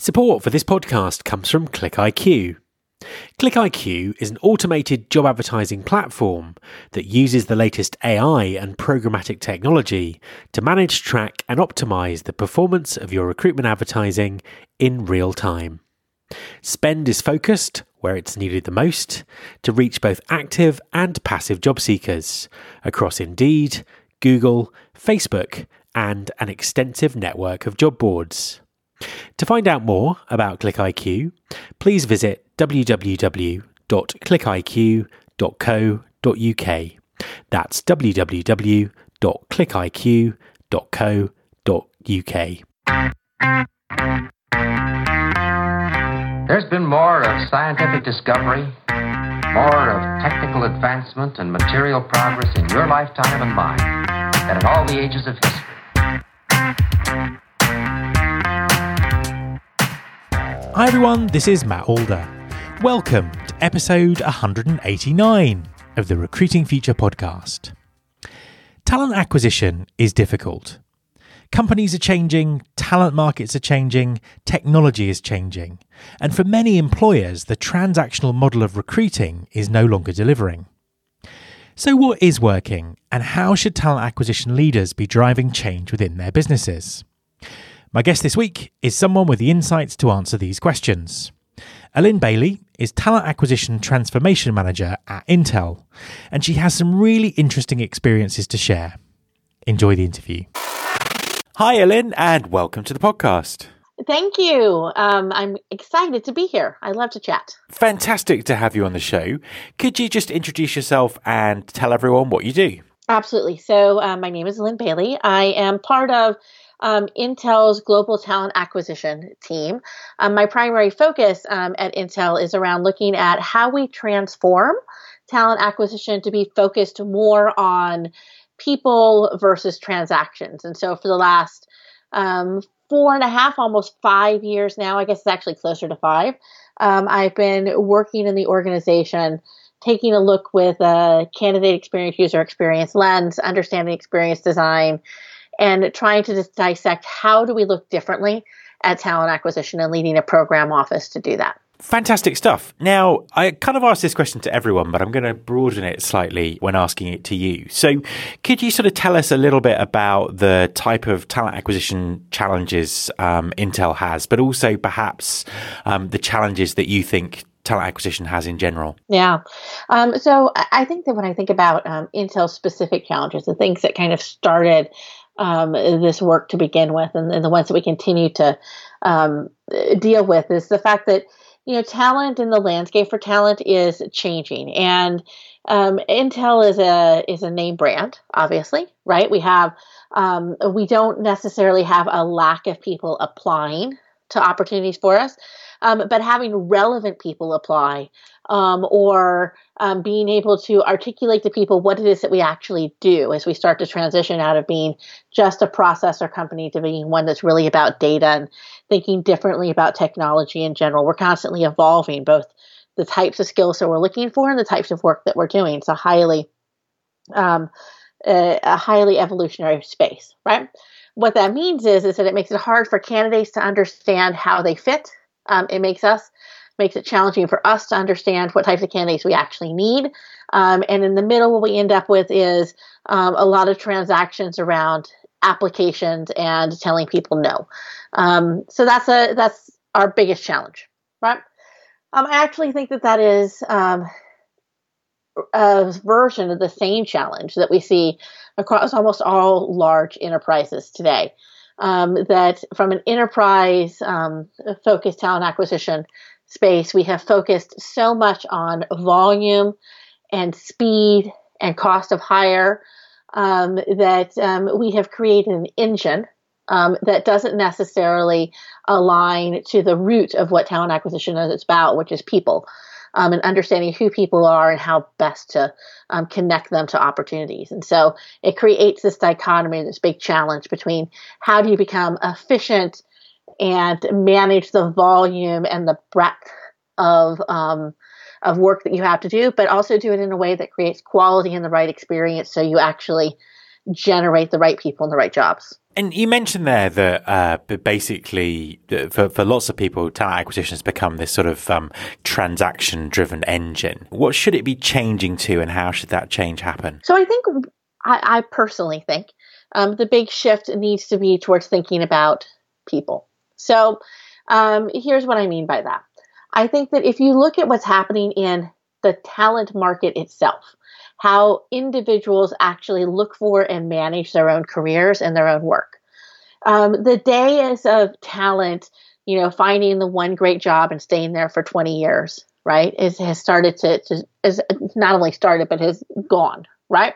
Support for this podcast comes from ClickIQ. ClickIQ is an automated job advertising platform that uses the latest AI and programmatic technology to manage, track, and optimize the performance of your recruitment advertising in real time. Spend is focused where it's needed the most to reach both active and passive job seekers across Indeed, Google, Facebook, and an extensive network of job boards. To find out more about ClickIQ, please visit www.clickiq.co.uk. That's www.clickiq.co.uk. There's been more of scientific discovery, more of technical advancement and material progress in your lifetime and mine than in all the ages of history. Hi everyone, this is Matt Alder. Welcome to episode 189 of the Recruiting Future podcast. Talent acquisition is difficult. Companies are changing, talent markets are changing, technology is changing, and for many employers, the transactional model of recruiting is no longer delivering. So, what is working, and how should talent acquisition leaders be driving change within their businesses? My guest this week is someone with the insights to answer these questions. Allyn Bailey is Talent Acquisition Transformation Manager at Intel, and she has some really interesting experiences to share. Enjoy the interview. Hi, Allyn, and welcome to the podcast. Thank you. Um, I'm excited to be here. I love to chat. Fantastic to have you on the show. Could you just introduce yourself and tell everyone what you do? Absolutely. So, uh, my name is Lynn Bailey. I am part of um, Intel's global talent acquisition team. Um, my primary focus um, at Intel is around looking at how we transform talent acquisition to be focused more on people versus transactions. And so for the last um, four and a half, almost five years now, I guess it's actually closer to five, um, I've been working in the organization taking a look with a candidate experience, user experience lens, understanding experience design, and trying to dissect how do we look differently at talent acquisition and leading a program office to do that. Fantastic stuff. Now, I kind of asked this question to everyone, but I'm going to broaden it slightly when asking it to you. So, could you sort of tell us a little bit about the type of talent acquisition challenges um, Intel has, but also perhaps um, the challenges that you think talent acquisition has in general? Yeah. Um, so, I think that when I think about um, Intel specific challenges, the things that kind of started um, this work to begin with, and, and, the ones that we continue to um, deal with is the fact that you know talent in the landscape for talent is changing, and um, Intel is a is a name brand, obviously, right? We have um, we don't necessarily have a lack of people applying to opportunities for us, um, but having relevant people apply um, or um, being able to articulate to people what it is that we actually do as we start to transition out of being just a processor company to being one that's really about data and thinking differently about technology in general. We're constantly evolving both the types of skills that we're looking for and the types of work that we're doing. It's a highly um, a, a highly evolutionary space, right? What that means is, is that it makes it hard for candidates to understand how they fit. Um, it makes us makes it challenging for us to understand what types of candidates we actually need. Um, and in the middle, what we end up with is um, a lot of transactions around applications and telling people no. Um, so that's a that's our biggest challenge, right? Um, I actually think that that is a version of the same challenge that we see across almost all large enterprises today. Um, that from an enterprise um, focused talent acquisition space, we have focused so much on volume and speed and cost of hire um, that um, we have created an engine um, that doesn't necessarily align to the root of what talent acquisition is about, which is people. Um, and understanding who people are and how best to um, connect them to opportunities. And so it creates this dichotomy, this big challenge between how do you become efficient and manage the volume and the breadth of um, of work that you have to do, but also do it in a way that creates quality and the right experience, so you actually generate the right people and the right jobs. And you mentioned there that uh, basically, for, for lots of people, talent acquisition has become this sort of um, transaction driven engine. What should it be changing to, and how should that change happen? So, I think, I, I personally think, um, the big shift needs to be towards thinking about people. So, um, here's what I mean by that. I think that if you look at what's happening in the talent market itself, how individuals actually look for and manage their own careers and their own work. Um, the days of talent, you know, finding the one great job and staying there for 20 years, right, is, has started to, to is not only started, but has gone, right?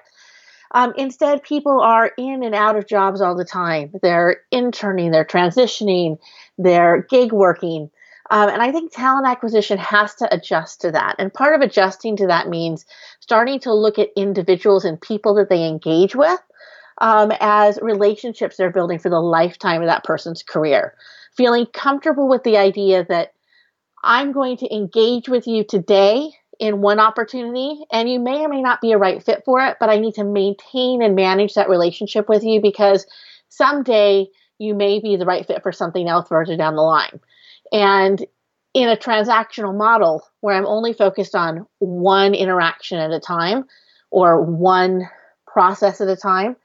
Um, instead, people are in and out of jobs all the time. They're interning, they're transitioning, they're gig working. Um, and I think talent acquisition has to adjust to that. And part of adjusting to that means starting to look at individuals and people that they engage with um, as relationships they're building for the lifetime of that person's career. Feeling comfortable with the idea that I'm going to engage with you today in one opportunity, and you may or may not be a right fit for it, but I need to maintain and manage that relationship with you because someday you may be the right fit for something else further down the line. And in a transactional model where I'm only focused on one interaction at a time or one process at a time,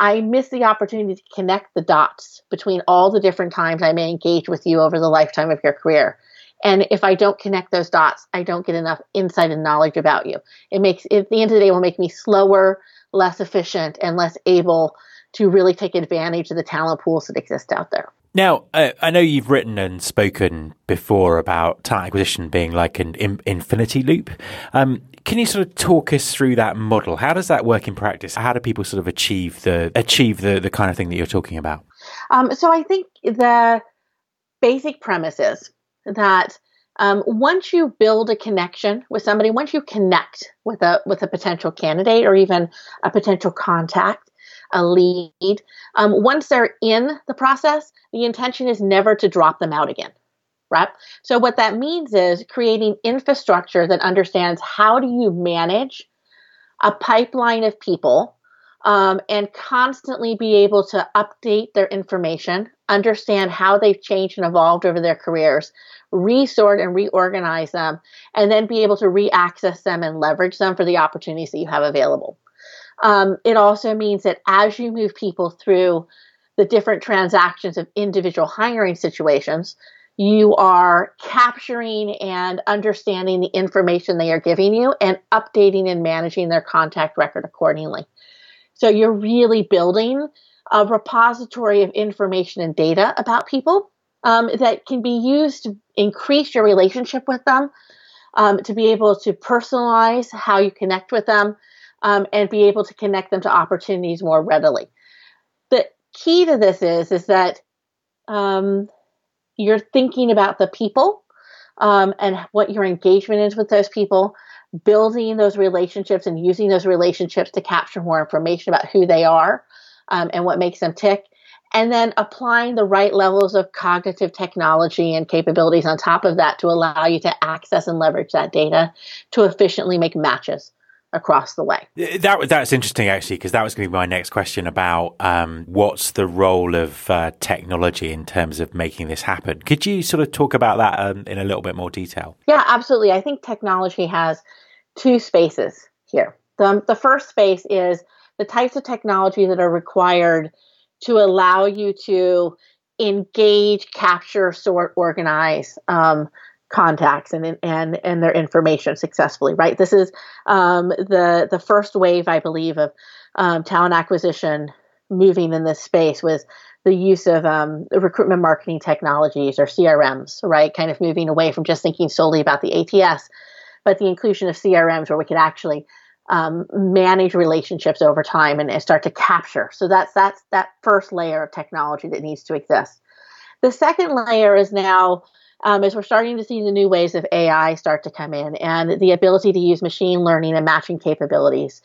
I miss the opportunity to connect the dots between all the different times I may engage with you over the lifetime of your career. And if I don't connect those dots, I don't get enough insight and knowledge about you. It makes, at the end of the day, will make me slower, less efficient, and less able to really take advantage of the talent pools that exist out there. Now, uh, I know you've written and spoken before about talent acquisition being like an in- infinity loop. Um, can you sort of talk us through that model? How does that work in practice? How do people sort of achieve the achieve the the kind of thing that you're talking about? Um, so I think the basic premise is that um, once you build a connection with somebody, once you connect with a with a potential candidate or even a potential contact, a lead. Um, once they're in the process, the intention is never to drop them out again. Right? So what that means is creating infrastructure that understands how do you manage a pipeline of people um, and constantly be able to update their information, understand how they've changed and evolved over their careers, resort and reorganize them, and then be able to reaccess them and leverage them for the opportunities that you have available. Um, it also means that as you move people through the different transactions of individual hiring situations, you are capturing and understanding the information they are giving you and updating and managing their contact record accordingly. So you're really building a repository of information and data about people um, that can be used to increase your relationship with them, um, to be able to personalize how you connect with them, um, and be able to connect them to opportunities more readily. The key to this is is that um, you're thinking about the people um, and what your engagement is with those people, building those relationships and using those relationships to capture more information about who they are um, and what makes them tick. And then applying the right levels of cognitive technology and capabilities on top of that to allow you to access and leverage that data to efficiently make matches across the way. That that's interesting actually because that was going to be my next question about um, what's the role of uh, technology in terms of making this happen. Could you sort of talk about that um, in a little bit more detail? Yeah, absolutely. I think technology has two spaces here. The the first space is the types of technology that are required to allow you to engage, capture, sort, organize um, contacts and and and their information successfully. Right. This is um, the the first wave, I believe, of um, talent acquisition moving in this space was the use of um, recruitment marketing technologies or CRMs. Right. Kind of moving away from just thinking solely about the ATS, but the inclusion of CRMs where we could actually um, manage relationships over time and, and start to capture. So that's that's that first layer of technology that needs to exist. The second layer is now um, as we're starting to see the new ways of AI start to come in and the ability to use machine learning and matching capabilities.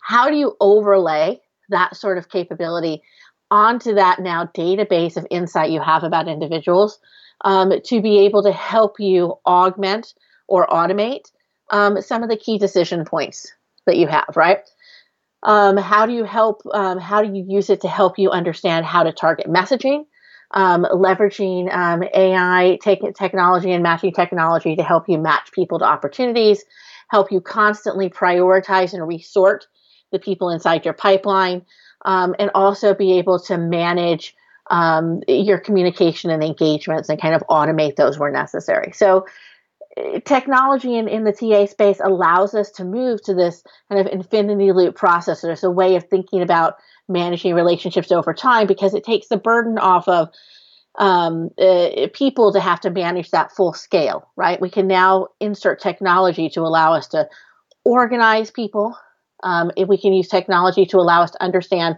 How do you overlay that sort of capability onto that now database of insight you have about individuals um, to be able to help you augment or automate um, some of the key decision points that you have, right? Um, how do you help? Um, how do you use it to help you understand how to target messaging? Um, leveraging um, AI te- technology and matching technology to help you match people to opportunities, help you constantly prioritize and resort the people inside your pipeline, um, and also be able to manage um, your communication and engagements and kind of automate those where necessary. So, eh, technology in, in the TA space allows us to move to this kind of infinity loop process. There's a way of thinking about managing relationships over time because it takes the burden off of um, uh, people to have to manage that full scale, right? We can now insert technology to allow us to organize people. Um, if we can use technology to allow us to understand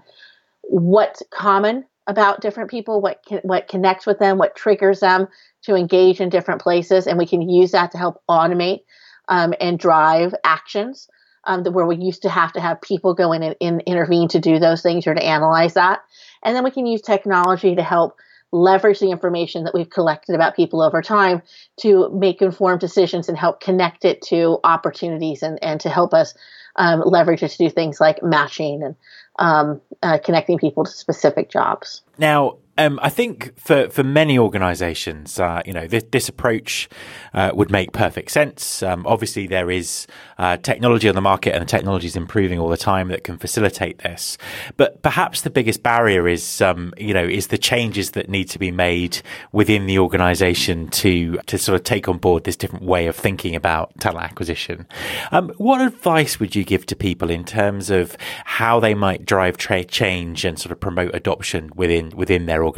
what's common about different people, what can, what connects with them, what triggers them to engage in different places, and we can use that to help automate um, and drive actions. Um, where we used to have to have people go in and in, intervene to do those things or to analyze that, and then we can use technology to help leverage the information that we've collected about people over time to make informed decisions and help connect it to opportunities and, and to help us um, leverage it to do things like matching and um, uh, connecting people to specific jobs. Now, um, I think for, for many organisations, uh, you know, this, this approach uh, would make perfect sense. Um, obviously, there is uh, technology on the market, and the technology is improving all the time that can facilitate this. But perhaps the biggest barrier is, um, you know, is the changes that need to be made within the organisation to to sort of take on board this different way of thinking about talent acquisition. Um, what advice would you give to people in terms of how they might drive trade change and sort of promote adoption within within their organization?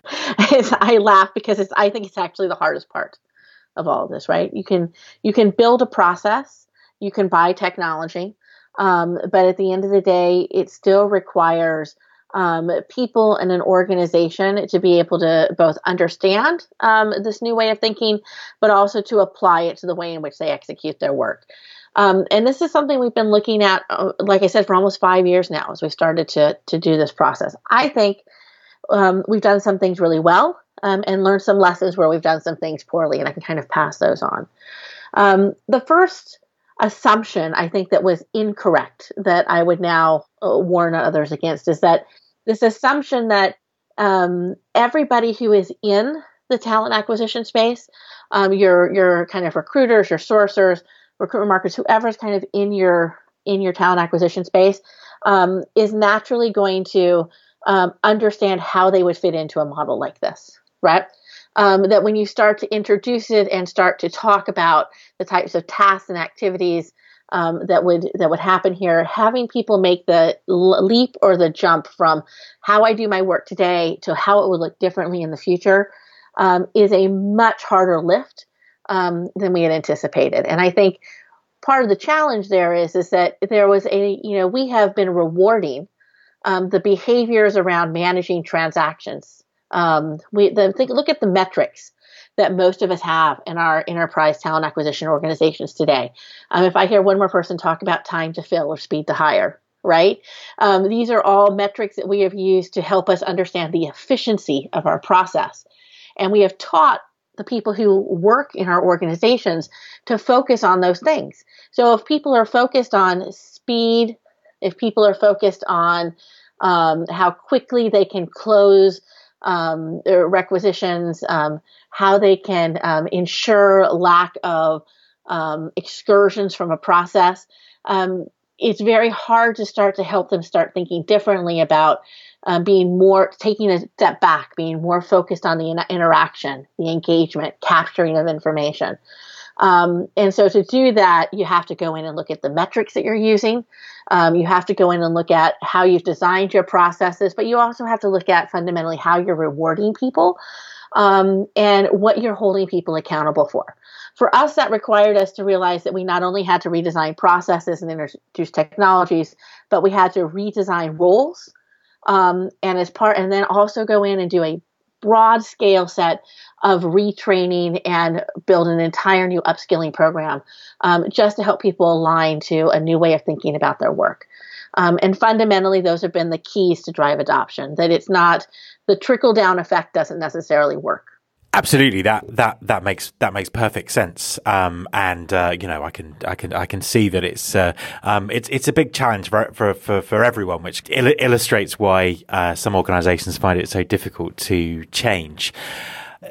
I laugh because it's I think it's actually the hardest part of all of this, right? You can you can build a process, you can buy technology, um, but at the end of the day, it still requires um, people and an organization to be able to both understand um, this new way of thinking, but also to apply it to the way in which they execute their work. Um, and this is something we've been looking at, uh, like I said, for almost five years now as we started to to do this process. I think um, we've done some things really well um, and learned some lessons where we've done some things poorly, and I can kind of pass those on. Um, the first assumption I think that was incorrect that I would now uh, warn others against is that this assumption that um, everybody who is in the talent acquisition space, um, your your kind of recruiters, your sourcers, recruitment marketers, whoever's kind of in your in your talent acquisition space, um, is naturally going to um, understand how they would fit into a model like this, right? Um, that when you start to introduce it and start to talk about the types of tasks and activities um, that would that would happen here, having people make the leap or the jump from how I do my work today to how it would look differently in the future um, is a much harder lift um, than we had anticipated. And I think part of the challenge there is is that there was a you know we have been rewarding um, the behaviors around managing transactions. Um, we the, think, look at the metrics that most of us have in our enterprise talent acquisition organizations today. Um, if I hear one more person talk about time to fill or speed to hire, right? Um, these are all metrics that we have used to help us understand the efficiency of our process. And we have taught the people who work in our organizations to focus on those things. So if people are focused on speed, if people are focused on um, how quickly they can close um, requisitions, um, how they can um, ensure lack of um, excursions from a process. Um, it's very hard to start to help them start thinking differently about uh, being more taking a step back, being more focused on the in- interaction, the engagement, capturing of information. Um, and so to do that, you have to go in and look at the metrics that you're using. Um, you have to go in and look at how you've designed your processes, but you also have to look at fundamentally how you're rewarding people um, and what you're holding people accountable for. For us, that required us to realize that we not only had to redesign processes and introduce technologies, but we had to redesign roles. Um, and as part, and then also go in and do a broad scale set of retraining and build an entire new upskilling program um, just to help people align to a new way of thinking about their work. Um, and fundamentally, those have been the keys to drive adoption. That it's not the trickle down effect doesn't necessarily work. Absolutely, that that that makes that makes perfect sense. Um, and uh, you know, I can I can I can see that it's uh, um, it's it's a big challenge for for for, for everyone, which il- illustrates why uh, some organisations find it so difficult to change.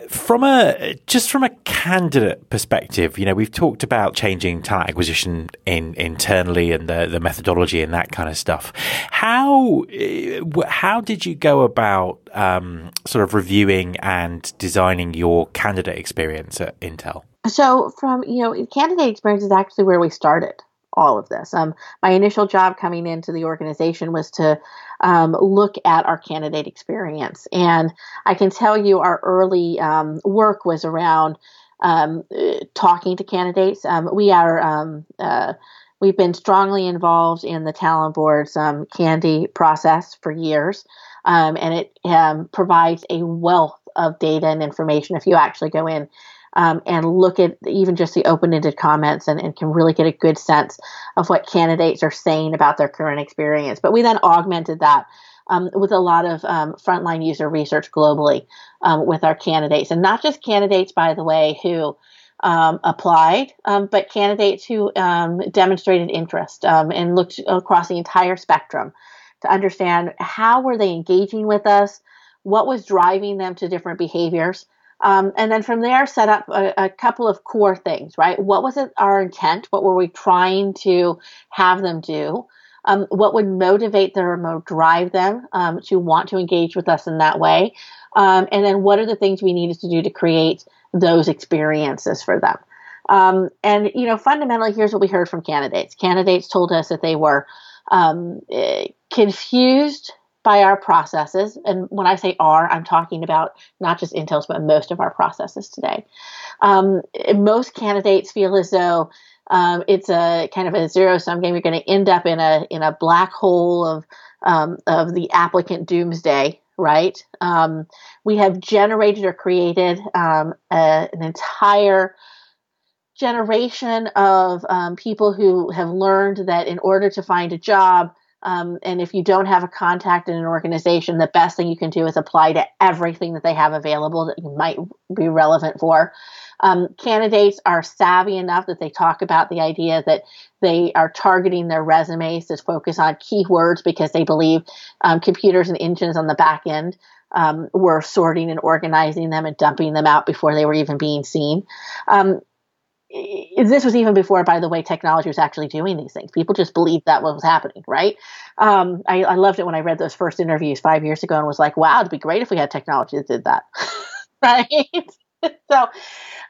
From a just from a candidate perspective, you know, we've talked about changing talent acquisition in internally and the, the methodology and that kind of stuff. How uh, how did you go about um, sort of reviewing and designing your candidate experience at Intel? So, from you know, candidate experience is actually where we started all of this. Um, my initial job coming into the organization was to um, look at our candidate experience. And I can tell you our early um, work was around um, talking to candidates. Um, we are. Um, uh, we've been strongly involved in the talent board's CandE process for years, and it provides a wealth of data and information if you actually go in um, and look at even just the open-ended comments and, and, can really get a good sense of what candidates are saying about their current experience. But we then augmented that um, with a lot of um, frontline user research globally um, with our candidates, and not just candidates, by the way, who um, applied, um, but candidates who demonstrated interest and looked across the entire spectrum to understand how were they engaging with us, what was driving them to different behaviors. Um, and then from there, set up a, a, couple of core things, right? What was it our intent? What were we trying to have them do? Um, what would motivate them or drive them um, to want to engage with us in that way? Um, and then what are the things we needed to do to create those experiences for them? Um, and, you know, fundamentally, here's what we heard from candidates. Candidates told us that they were um, eh, confused by our processes. And when I say our, I'm talking about not just Intel's, but most of our processes today. Um, most candidates feel as though um, it's a kind of a zero sum game. You're going to end up in a in a black hole of um, of the applicant doomsday. Right? Um, we have generated or created um, a, an entire generation of um, people who have learned that in order to find a job, um, and if you don't have a contact in an organization, the best thing you can do is apply to everything that they have available that you might be relevant for. Um, candidates are savvy enough that they talk about the idea that they are targeting their resumes to focus on keywords because they believe um, computers and engines on the back end um, were sorting and organizing them and dumping them out before they were even being seen. Um, this was even before, by the way, technology was actually doing these things. People just believed that what was happening, right? Um, I, I, loved it when I read those first interviews five years ago and was like, wow, it'd be great if we had technology that did that, right? so,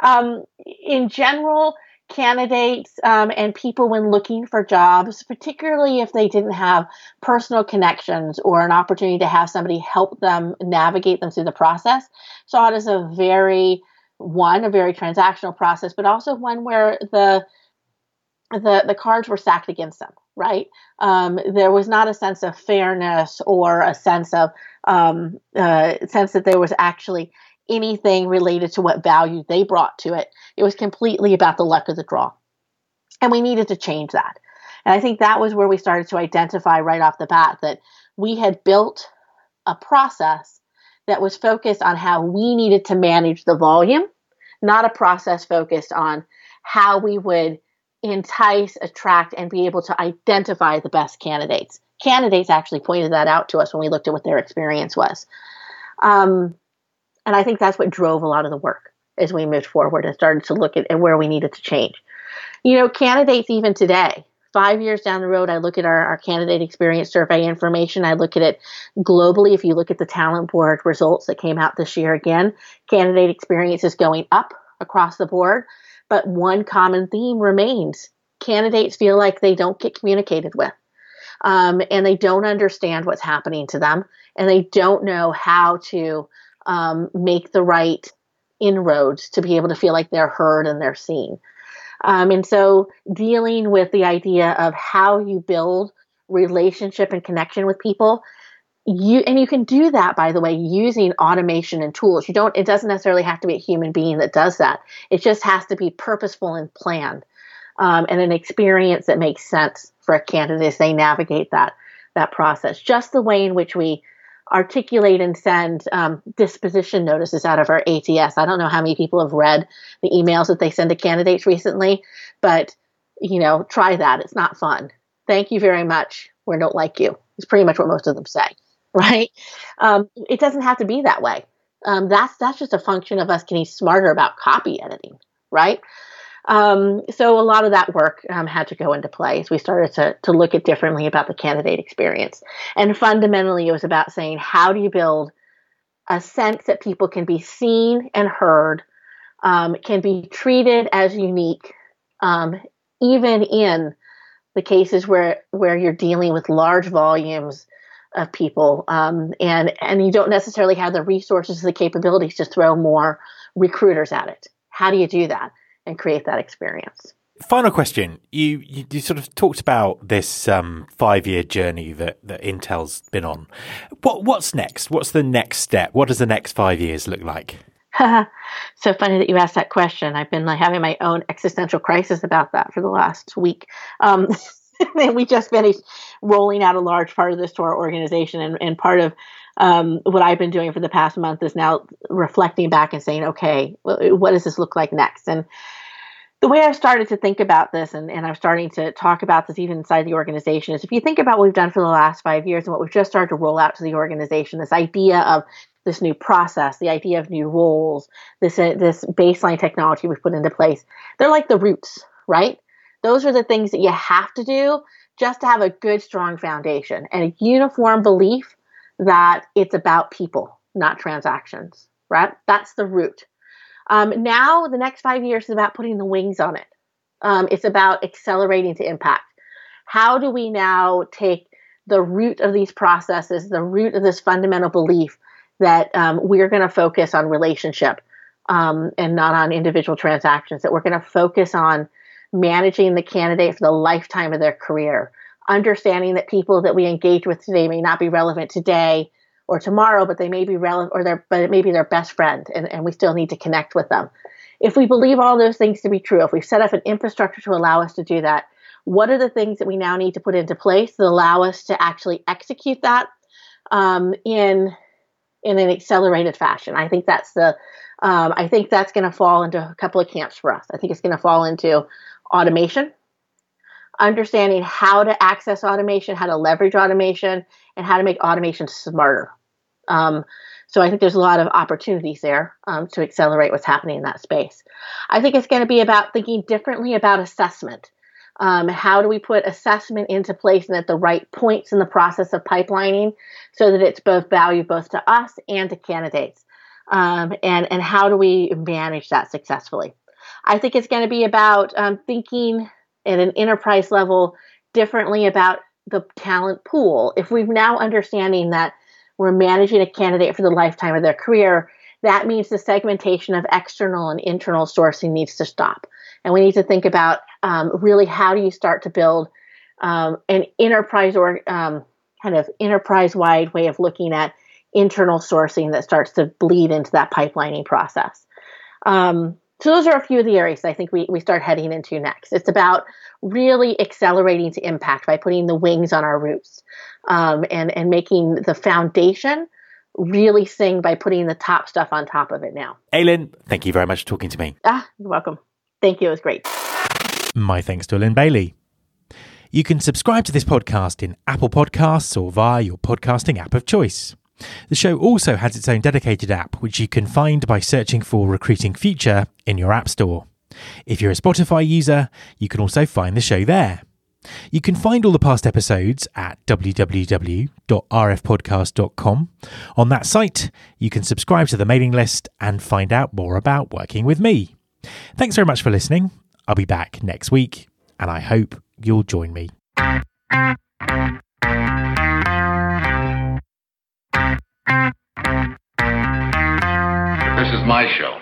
um, in general, candidates um, and people, when looking for jobs, particularly if they didn't have personal connections or an opportunity to have somebody help them navigate them through the process, saw it as a very one a very transactional process, but also one where the the the cards were stacked against them. Right? Um, there was not a sense of fairness or a sense of um, uh, sense that there was actually anything related to what value they brought to it. It was completely about the luck of the draw, and we needed to change that. And I think that was where we started to identify right off the bat that we had built a process that was focused on how we needed to manage the volume, not a process focused on how we would entice, attract, and be able to identify the best candidates. Candidates actually pointed that out to us when we looked at what their experience was. Um, and I think that's what drove a lot of the work as we moved forward and started to look at, at where we needed to change. You know, candidates even today, five years down the road, I look at our, our candidate experience survey information. I look at it globally. If you look at the talent board results that came out this year again, candidate experience is going up across the board. But one common theme remains candidates feel like they don't get communicated with. Um, and they don't understand what's happening to them, and they don't know how to um, make the right inroads to be able to feel like they're heard and they're seen. Um, and so dealing with the idea of how you build relationship and connection with people you and you can do that by the way using automation and tools. You don't it doesn't necessarily have to be a human being that does that. It just has to be purposeful and planned um, and an experience that makes sense for a candidate as they navigate that that process. Just the way in which we articulate and send um, disposition notices out of our ATS. I don't know how many people have read the emails that they send to candidates recently, but you know, try that. It's not fun. Thank you very much. We don't like you. It's pretty much what most of them say, right? Um, it doesn't have to be that way. Um, that's that's just a function of us getting smarter about copy editing, right? Um, so a lot of that work um, had to go into place. we started to, to look at differently about the candidate experience. And fundamentally, it was about saying, how do you build a sense that people can be seen and heard, um, can be treated as unique, um, even in the cases where, where you're dealing with large volumes of people um, and, and you don't necessarily have the resources, the capabilities to throw more recruiters at it. How do you do that? And create that experience. Final question: you, you, you sort of talked about this um, five year journey that, that Intel's been on. What what's next? What's the next step? What does the next five years look like? so funny that you asked that question. I've been like having my own existential crisis about that for the last week. Um, we just finished rolling out a large part of this to our organization, and, and part of um, what I've been doing for the past month is now reflecting back and saying, okay, what does this look like next? And the way I've started to think about this, and, and I'm starting to talk about this even inside the organization, is if you think about what we've done for the last five years and what we've just started to roll out to the organization, this idea of this new process, the idea of new roles, this uh, this baseline technology we've put into place, they're like the roots, right? Those are the things that you have to do just to have a good, strong foundation and a uniform belief that it's about people, not transactions, right? That's the root. Um, now, the next five years is about putting the wings on it. Um, it's about accelerating to impact. How do we now take the root of these processes, the root of this fundamental belief that um, we're going to focus on relationship um, and not on individual transactions, that we're going to focus on managing the candidate for the lifetime of their career, understanding that people that we engage with today may not be relevant today or tomorrow, but they may be relevant or they're but it may be their best friend and, and we still need to connect with them. If we believe all those things to be true, if we've set up an infrastructure to allow us to do that, what are the things that we now need to put into place that allow us to actually execute that um, in in an accelerated fashion? I think that's the um, I think that's going to fall into a couple of camps for us. I think it's going to fall into automation understanding how to access automation, how to leverage automation, and how to make automation smarter. Um, so I think there's a lot of opportunities there um, to accelerate what's happening in that space. I think it's going to be about thinking differently about assessment. Um, how do we put assessment into place and at the right points in the process of pipelining so that it's both value both to us and to candidates? Um, and and how do we manage that successfully? I think it's going to be about um, thinking at an enterprise level differently about the talent pool. If we're now understanding that we're managing a candidate for the lifetime of their career, that means the segmentation of external and internal sourcing needs to stop. And we need to think about um, really how do you start to build um, an enterprise or um, kind of enterprise wide way of looking at internal sourcing that starts to bleed into that pipelining process. Um, so those are a few of the areas I think we, we start heading into next. It's about really accelerating to impact by putting the wings on our roots um, and, and making the foundation really sing by putting the top stuff on top of it now. Aileen, thank you very much for talking to me. Ah, you're welcome. Thank you. It was great. My thanks to Lynn Bailey. You can subscribe to this podcast in Apple Podcasts or via your podcasting app of choice. The show also has its own dedicated app, which you can find by searching for Recruiting Future in your App Store. If you're a Spotify user, you can also find the show there. You can find all the past episodes at www.rfpodcast.com. On that site, you can subscribe to the mailing list and find out more about working with me. Thanks very much for listening. I'll be back next week, and I hope you'll join me. This is my show.